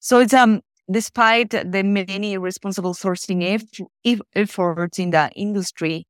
So it's um despite the many responsible sourcing eff- efforts in the industry,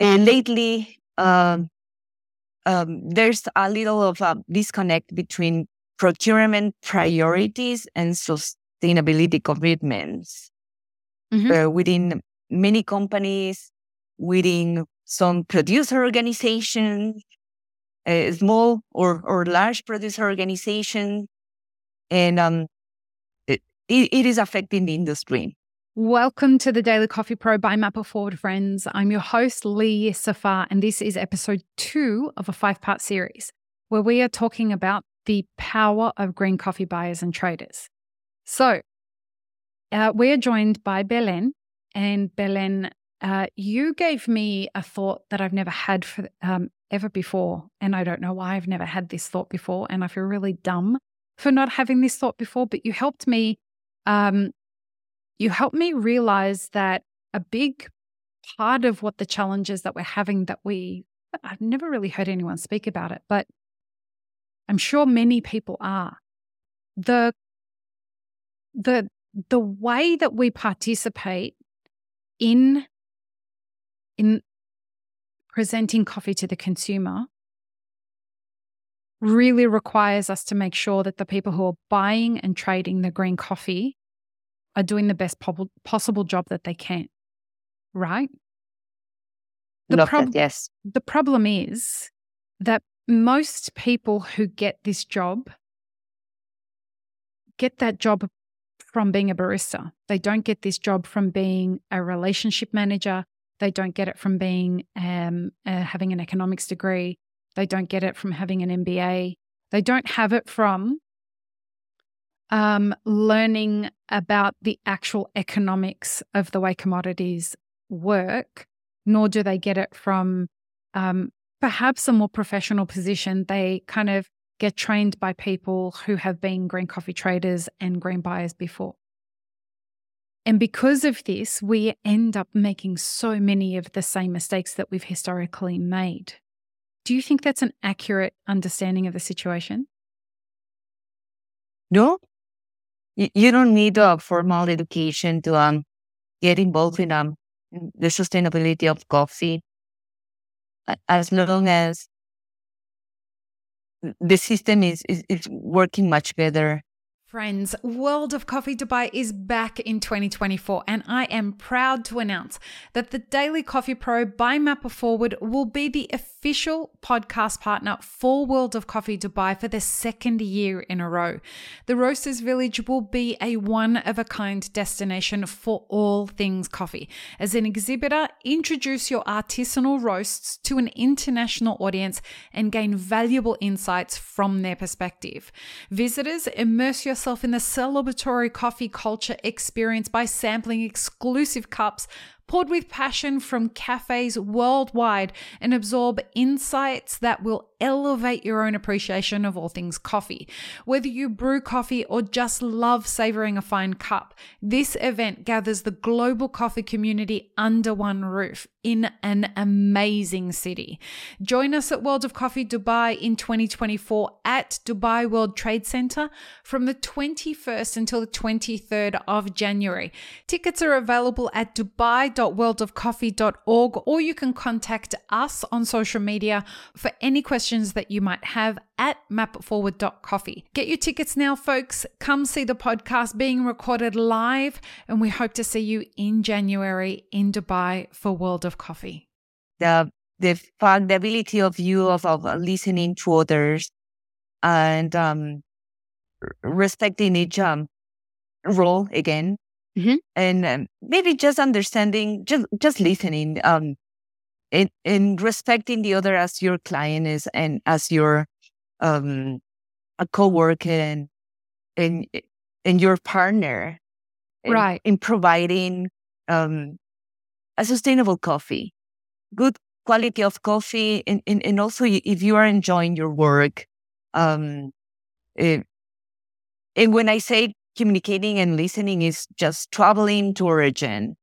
and lately um, um, there's a little of a disconnect between procurement priorities and sustainability commitments mm-hmm. uh, within many companies, within some producer organizations, uh, small or, or large producer organizations, and um, it, it is affecting the industry. Welcome to the Daily Coffee Pro by Map It Forward, friends. I'm your host, Lee Safar, and this is episode two of a five part series where we are talking about the power of green coffee buyers and traders. So, uh, we are joined by Belen, and Belen, uh, you gave me a thought that I've never had for, um, ever before, and I don't know why I've never had this thought before, and I feel really dumb for not having this thought before. But you helped me um, you helped me realize that a big part of what the challenges that we're having that we I've never really heard anyone speak about it, but I'm sure many people are. The the the way that we participate in in presenting coffee to the consumer really requires us to make sure that the people who are buying and trading the green coffee are doing the best po- possible job that they can. Right? The, prob- yes. the problem is that most people who get this job get that job from being a barista. They don't get this job from being a relationship manager. They don't get it from being um, uh, having an economics degree. They don't get it from having an MBA. They don't have it from um, learning about the actual economics of the way commodities work, nor do they get it from um, perhaps a more professional position. They kind of get trained by people who have been green coffee traders and green buyers before. And because of this, we end up making so many of the same mistakes that we've historically made. Do you think that's an accurate understanding of the situation? No, you, don't need a formal education to um, get involved in um, the sustainability of coffee. As long as the system is, is, is working much better Friends, World of Coffee Dubai is back in 2024, and I am proud to announce that the Daily Coffee Pro by Map It Forward will be the official podcast partner for World of Coffee Dubai for the second year in a row. The Roasters Village will be a one of a kind destination for all things coffee. As an exhibitor, introduce your artisanal roasts to an international audience and gain valuable insights from their perspective. Visitors, immerse yourself yourself in the celebratory coffee culture experience by sampling exclusive cups poured with passion from cafes worldwide and absorb insights that will elevate your own appreciation of all things coffee. Whether you brew coffee or just love savoring a fine cup, this event gathers the global coffee community under one roof in an amazing city. Join us at World of Coffee Dubai in 2024 at Dubai World Trade Center from the 21st until the 23rd of January. Tickets are available at dubai.worldofcoffee.org or you can contact us on social media for any questions that you might have at mapitforward.coffee. Get your tickets now, folks. Come see the podcast being recorded live, and we hope to see you in January in Dubai for World of Coffee. The the fact, ability of you of, of listening to others and um, respecting each um, role again Mm-hmm. And um, maybe just understanding, just just listening, um, and, and respecting the other as your client is and as your um a coworker and and and your partner, right? In, in providing um a sustainable coffee, good quality of coffee, and and, and also if you are enjoying your work, um, it, and when I say communicating and listening is just traveling to origin,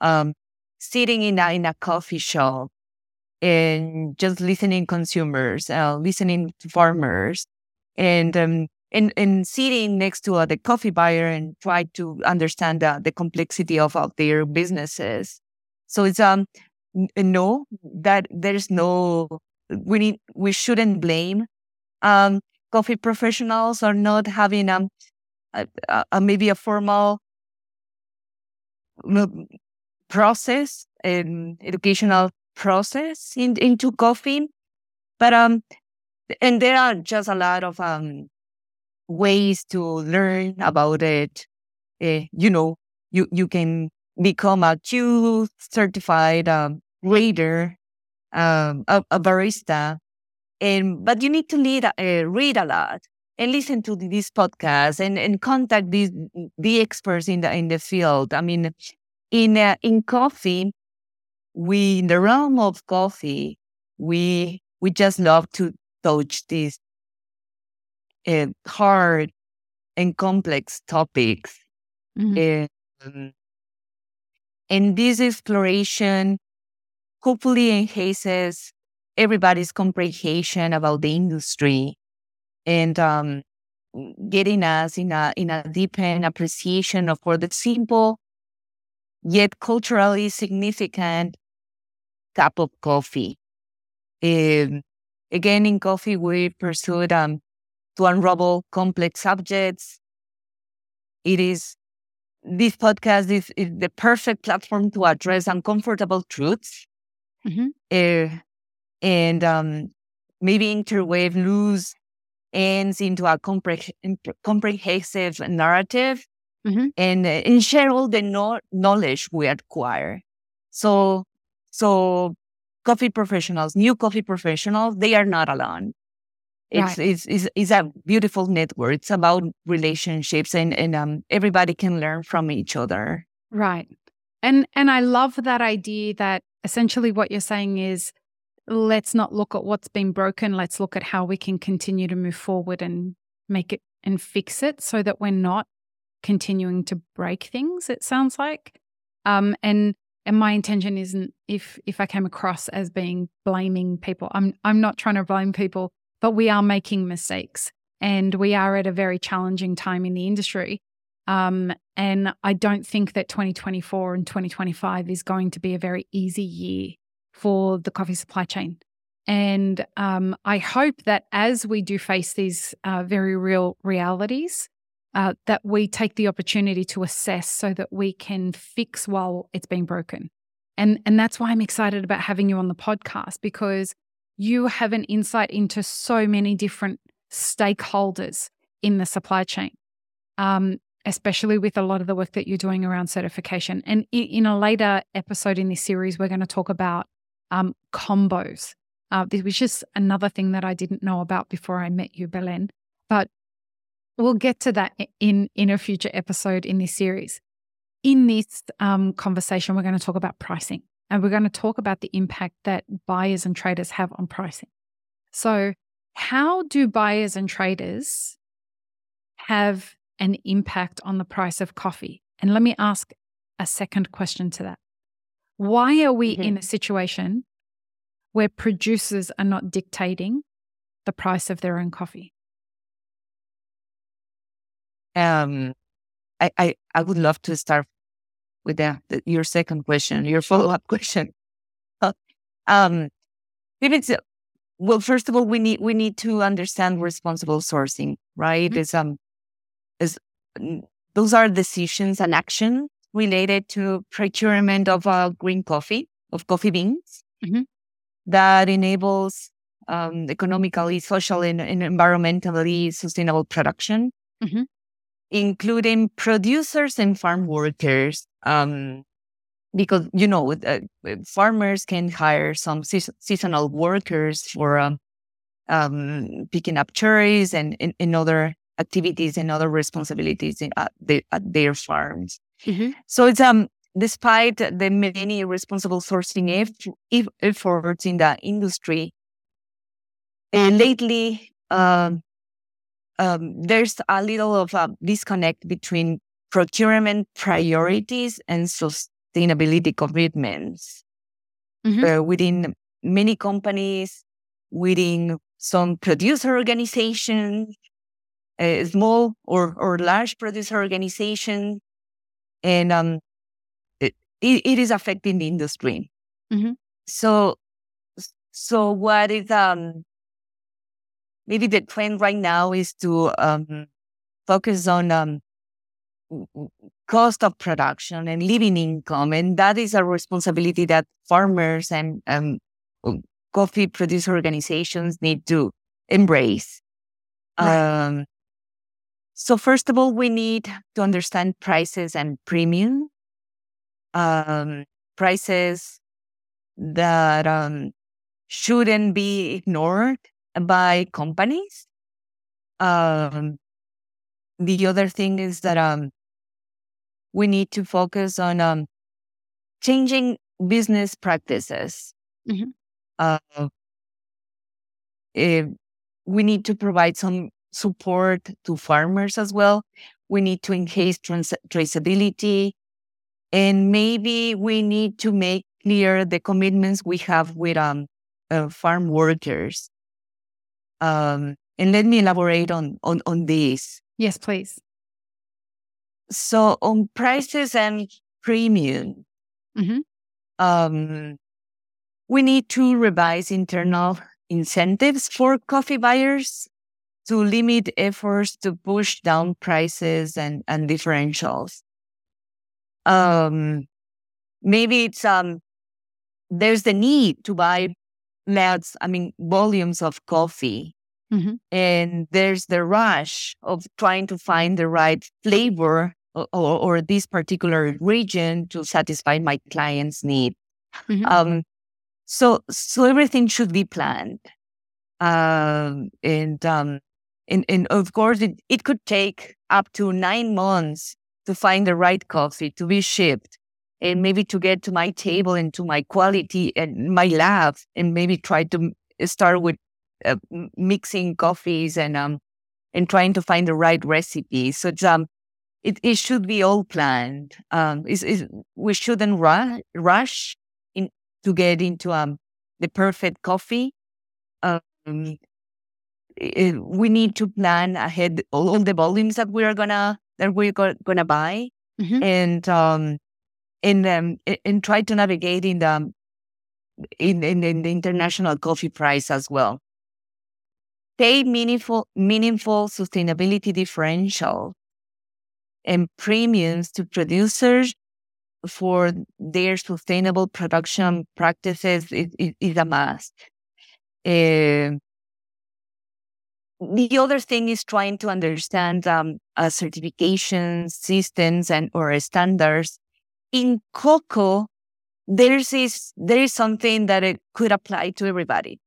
um, sitting in a, in a coffee shop and just listening consumers, uh, listening to farmers and um, and, and sitting next to uh, the coffee buyer and try to understand uh, the complexity of, their businesses. So it's um no that there's no we need we shouldn't blame um coffee professionals are not having um a, a, maybe a formal process and educational process in, into coffee but um and there are just a lot of um ways to learn about it uh, you know you you can become a Q certified um, reader um, a, a, barista and but you need to lead, uh, read a lot and listen to this podcast and, and contact these the experts in the in the field. I mean, in uh, in coffee, we in the realm of coffee, we we just love to touch these uh, hard and complex topics. Mm-hmm. Um, and this exploration hopefully enhances everybody's comprehension about the industry and um, getting us in a in a deepened appreciation of for the simple yet culturally significant cup of coffee. Um, again, in coffee, we pursued um, to unravel complex subjects. It is this podcast is, is the perfect platform to address uncomfortable truths. Mm-hmm. Uh, and um, maybe interweave loose ends into a compre- comprehensive narrative mm-hmm. and, uh, and share all the no- knowledge we acquire. So, so coffee professionals, new coffee professionals, they are not alone. It's, right. it's, it's, it's, a beautiful network. It's about relationships and, and um, everybody can learn from each other. Right. And, and I love that idea that essentially what you're saying is let's not look at what's been broken. Let's look at how we can continue to move forward and make it and fix it so that we're not continuing to break things, it sounds like. Um, and and my intention isn't if if I came across as being blaming people. I'm I'm not trying to blame people, but we are making mistakes and we are at a very challenging time in the industry. Um, and I don't think that 2024 and 2025 is going to be a very easy year for the coffee supply chain. And um, I hope that as we do face these uh, very real realities, uh, that we take the opportunity to assess so that we can fix while it's being broken. And, and that's why I'm excited about having you on the podcast because you have an insight into so many different stakeholders in the supply chain, um, especially with a lot of the work that you're doing around certification. And in, in a later episode in this series, we're going to talk about um, combos. Uh, this was just another thing that I didn't know about before I met you, Belen. But we'll get to that in in a future episode in this series. In this um, conversation, we're going to talk about pricing, and we're going to talk about the impact that buyers and traders have on pricing. So, how do buyers and traders have an impact on the price of coffee? And let me ask a second question to that. Why are we mm-hmm. in a situation where producers are not dictating the price of their own coffee? Um, I, I, I would love to start with the, the, your second question, your follow up question. Uh, um, it's well, first of all, we need we need to understand responsible sourcing, right? Mm-hmm. Is um, is those are decisions and actions related to procurement of uh, green coffee, of coffee beans, mm-hmm. that enables um, economically, socially, and, and, environmentally sustainable production, mm-hmm. Including producers and farm workers. Um, because you know, uh, farmers can hire some se- seasonal workers for um, um, picking up cherries and, and, and, other activities and other responsibilities in, at, the, at their farms. Mm-hmm. So it's um despite the many responsible sourcing eff- efforts in the industry, uh, lately um, um, there's a little of a disconnect between procurement priorities and sustainability commitments mm-hmm. uh, within many companies, within some producer organizations, a small or, or large producer organizations, and um, it, it is affecting the industry. Mm-hmm. So, so what is um maybe the trend right now is to um focus on um cost of production and living income, and that is a responsibility that farmers and um, coffee producer organizations need to embrace. Right. Um, so first of all, we need to understand prices and premium. Um, prices that um, shouldn't be ignored by companies. Um, the other thing is that um, we need to focus on um, changing business practices. Mm-hmm. Uh, eh, we need to provide some support to farmers as well. We need to enhance trans- traceability. And maybe we need to make clear the commitments we have with um, uh, farm workers. Um, and let me elaborate on, on, on this. Yes, please. So on prices and premium, mm-hmm. um, we need to revise internal incentives for coffee buyers to limit efforts to push down prices and, and differentials. Um, maybe it's um, there's the need to buy lots, I mean, volumes of coffee Mm-hmm. And there's the rush of trying to find the right flavor or, or, or this particular region to satisfy my client's need. Mm-hmm. Um, so, so everything should be planned. Um, and, um, and, and of course, it, it could take up to nine months to find the right coffee to be shipped and maybe to get to my table and to my quality and my lab and maybe try to start with uh, mixing coffees and um and trying to find the right recipe. So um, it, it should be all planned. Um, is is we shouldn't rush rush in to get into um the perfect coffee. Um, it, we need to plan ahead all the volumes that we are gonna that we're go, gonna buy, mm-hmm. and um and um and try to navigate in the in, in, in the international coffee price as well pay meaningful, meaningful sustainability differential and premiums to producers for their sustainable production practices is, is, a must. Uh, the other thing is trying to understand um, certification systems and or standards. In cocoa, there's is there is something that it could apply to everybody.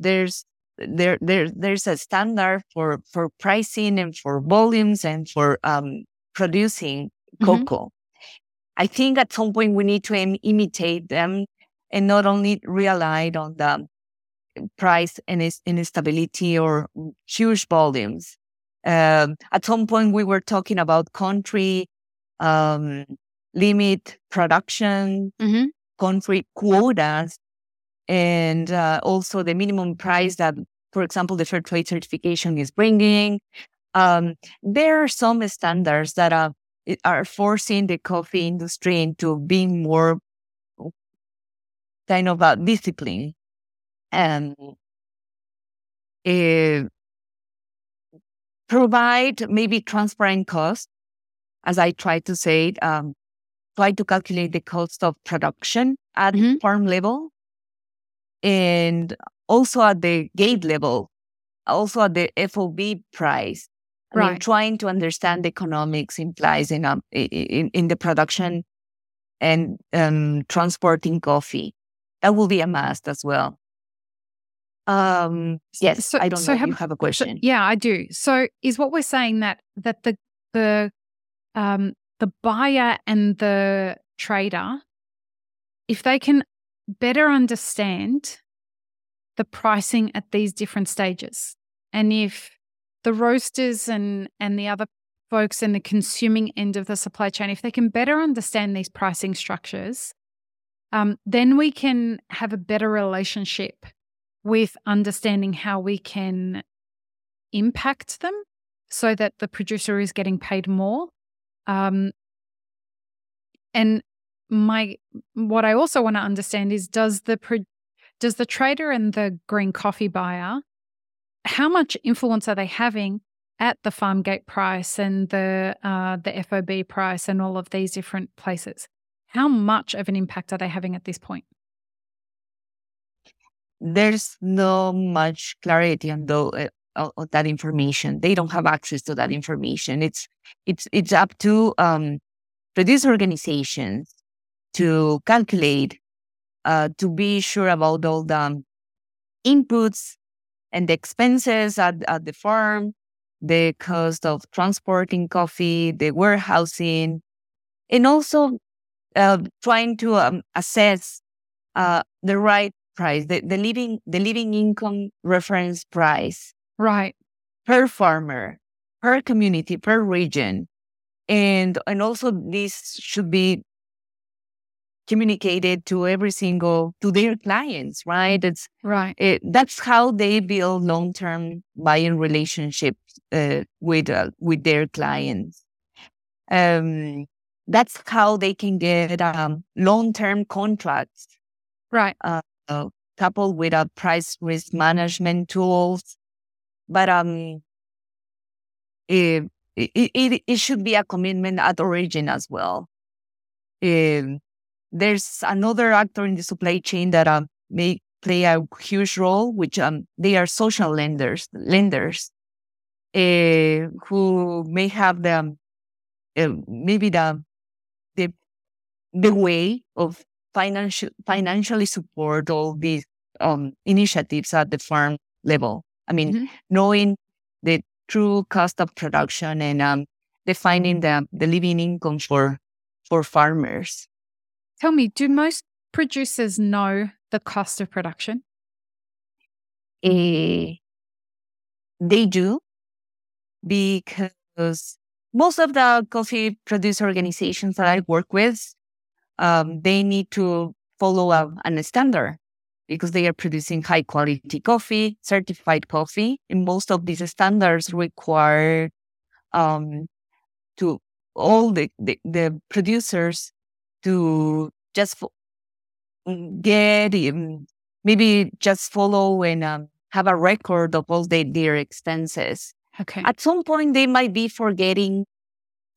There's there there there's a standard for for pricing and for volumes and for um, producing cocoa. Mm-hmm. I think at some point we need to Im- imitate them and not only rely on the price and instability or huge volumes. Um, at some point we were talking about country um, limit production, mm-hmm. country quotas and uh, also the minimum price that, for example, the fair trade certification is bringing. Um, there are some standards that are, are forcing the coffee industry into being more kind of a discipline and uh, provide maybe transparent cost, as I try to say, um, try to calculate the cost of production at mm-hmm. farm level and also at the gate level, also at the FOB price. I right. mean, trying to understand the economics implies in, um, in, in the production and um, transporting coffee. That will be a must as well. Um, yes, so, I don't so know have, if you have a question. So, yeah, I do. So is what we're saying that that the the um, the buyer and the trader, if they can better understand the pricing at these different stages. And if the roasters and, and the other folks in the consuming end of the supply chain, if they can better understand these pricing structures, um, then we can have a better relationship with understanding how we can impact them so that the producer is getting paid more. Um, and my what I also want to understand is does the does the trader and the green coffee buyer how much influence are they having at the farm gate price and the uh, the FOB price and all of these different places? How much of an impact are they having at this point? There's no much clarity on, the, that information. They don't have access to that information. It's it's it's up to um, organizations to calculate, uh, to be sure about all the inputs and the expenses at, at the farm, the cost of transporting coffee, the warehousing, and also uh, trying to um, assess uh, the right price, the, the living the living income reference price, right, per farmer, per community, per region, and and also this should be communicated to every single to their clients right? It's right. it, that's how they build long-term buying relationships uh, with uh, with their clients. Um that's how they can get um, long-term contracts. Right. Uh, coupled with a price risk management tools but um it, it, it, it should be a commitment at origin as well um, there's another actor in the supply chain that um, may play a huge role, which um, they are social lenders, lenders uh, who may have the uh, maybe the the the way of financial financially support all these um, initiatives at the farm level. I mean, mm-hmm. knowing the true cost of production and um, defining the the living income for for farmers. Tell me, do most producers know the cost of production? Uh, they do because most of the coffee producer organizations that I work with, um, they need to follow a, a standard because they are producing high quality coffee, certified coffee. And most of these standards require um, to all the, the, the producers to just mm, get um, maybe just follow and um, have a record of all the, their expenses. Okay. At some point, they might be forgetting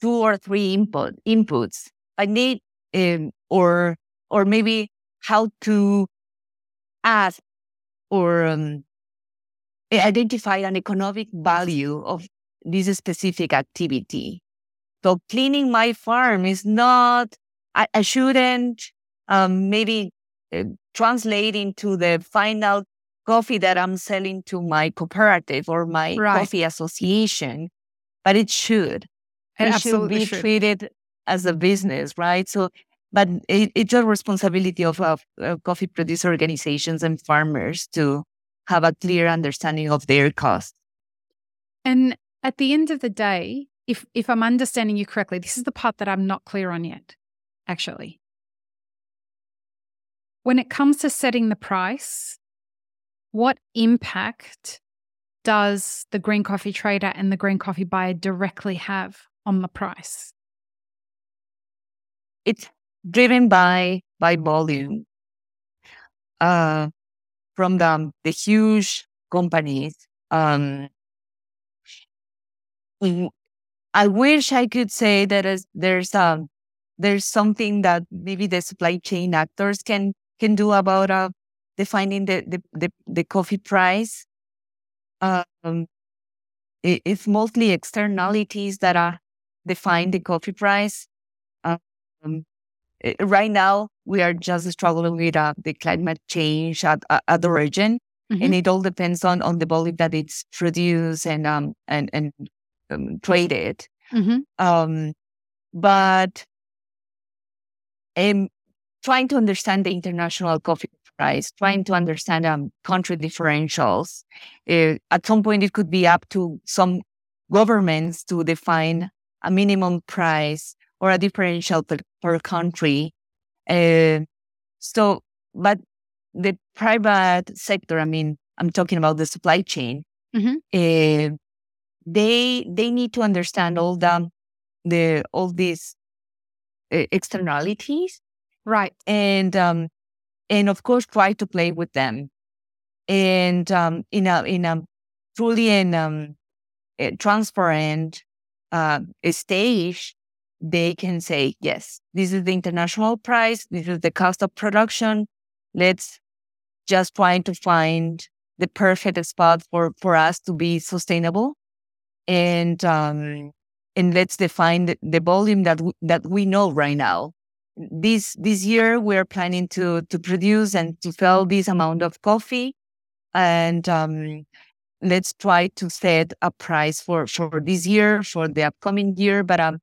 two or three input inputs. I need um, or or maybe how to or um, identify an economic value of this specific activity. So cleaning my farm is not I, I shouldn't um, maybe uh, translate into the final coffee that I'm selling to my cooperative or my right. coffee association, but it should. It, it should be should. treated as a business, right? So, but it, it's a responsibility of, of uh, coffee producer organizations and farmers to have a clear understanding of their costs. And at the end of the day, if if I'm understanding you correctly, this is the part that I'm not clear on yet actually. When it comes to setting the price, what impact does the green coffee trader and the green coffee buyer directly have on the price? It's driven by by volume. Uh, from the the huge companies. Um, I wish I could say that as there's um there's something that maybe the supply chain actors can can do about uh, defining the, the, the, the coffee price. Um, it, it's mostly externalities that are define the coffee price. Um, right now, we are just struggling with uh, the climate change at, at the region, mm-hmm. and it all depends on on the volume that it's produced and um and and um, traded. Mm-hmm. Um, but um, trying to understand the international coffee price, trying to understand um, country differentials. Uh, at some point, it could be up to some governments to define a minimum price or a differential per, per country. Uh, so, but the private sector, I mean, I'm talking about the supply chain. Mm-hmm. Uh, they they need to understand all the the all these uh, externalities, right? And um, and of course try to play with them, and um, in a in a truly in um, transparent uh, stage, they can say, yes, this is the international price, this is the cost of production. Let's just try to find the perfect spot for, for us to be sustainable. And um, and let's define the, volume that we, that we know right now. This this year we're planning to to produce and to sell this amount of coffee, and um, let's try to set a price for for this year for the upcoming year but um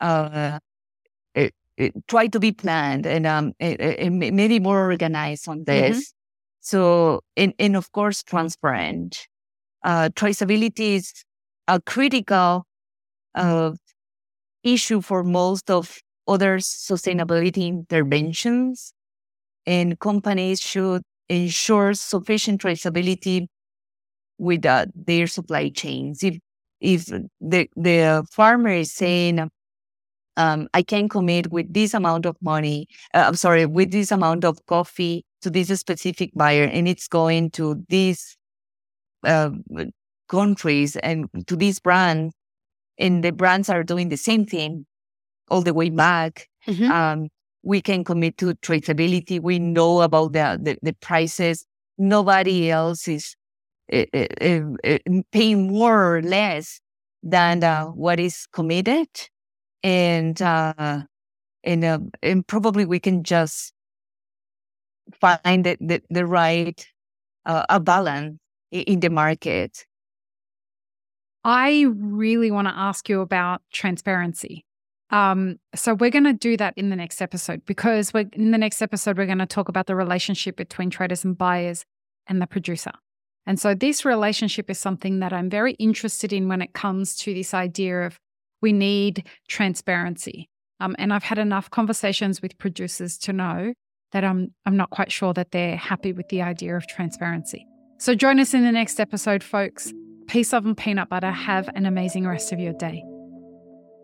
uh it, it, try to be planned and um it, maybe more organized on mm-hmm. this mm-hmm. so and, and of course transparent uh traceability is a critical uh issue for most of other sustainability interventions and companies should ensure sufficient traceability with uh, their supply chains. If if the the farmer is saying, um, I can commit with this amount of money, uh, I'm sorry, with this amount of coffee to this specific buyer, and it's going to these uh, countries and to these brands, and the brands are doing the same thing all the way back. Mm-hmm. Um, we can commit to traceability. We know about the, the, the prices. Nobody else is paying more or less than uh, what is committed, and uh, and uh, and probably we can just find the the, the right uh, a balance in the market. I really want to ask you about transparency. Um, so we're going to do that in the next episode because we're in the next episode we're going to talk about the relationship between traders and buyers and the producer. And so this relationship is something that I'm very interested in when it comes to this idea of we need transparency. Um, and I've had enough conversations with producers to know that I'm I'm not quite sure that they're happy with the idea of transparency. So join us in the next episode, folks. Peace, love, and peanut butter. Have an amazing rest of your day.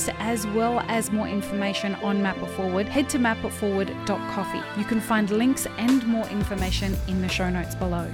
podcast as well as more information on Map It Forward, head to mapitforward.coffee. You can find links and more information in the show notes below.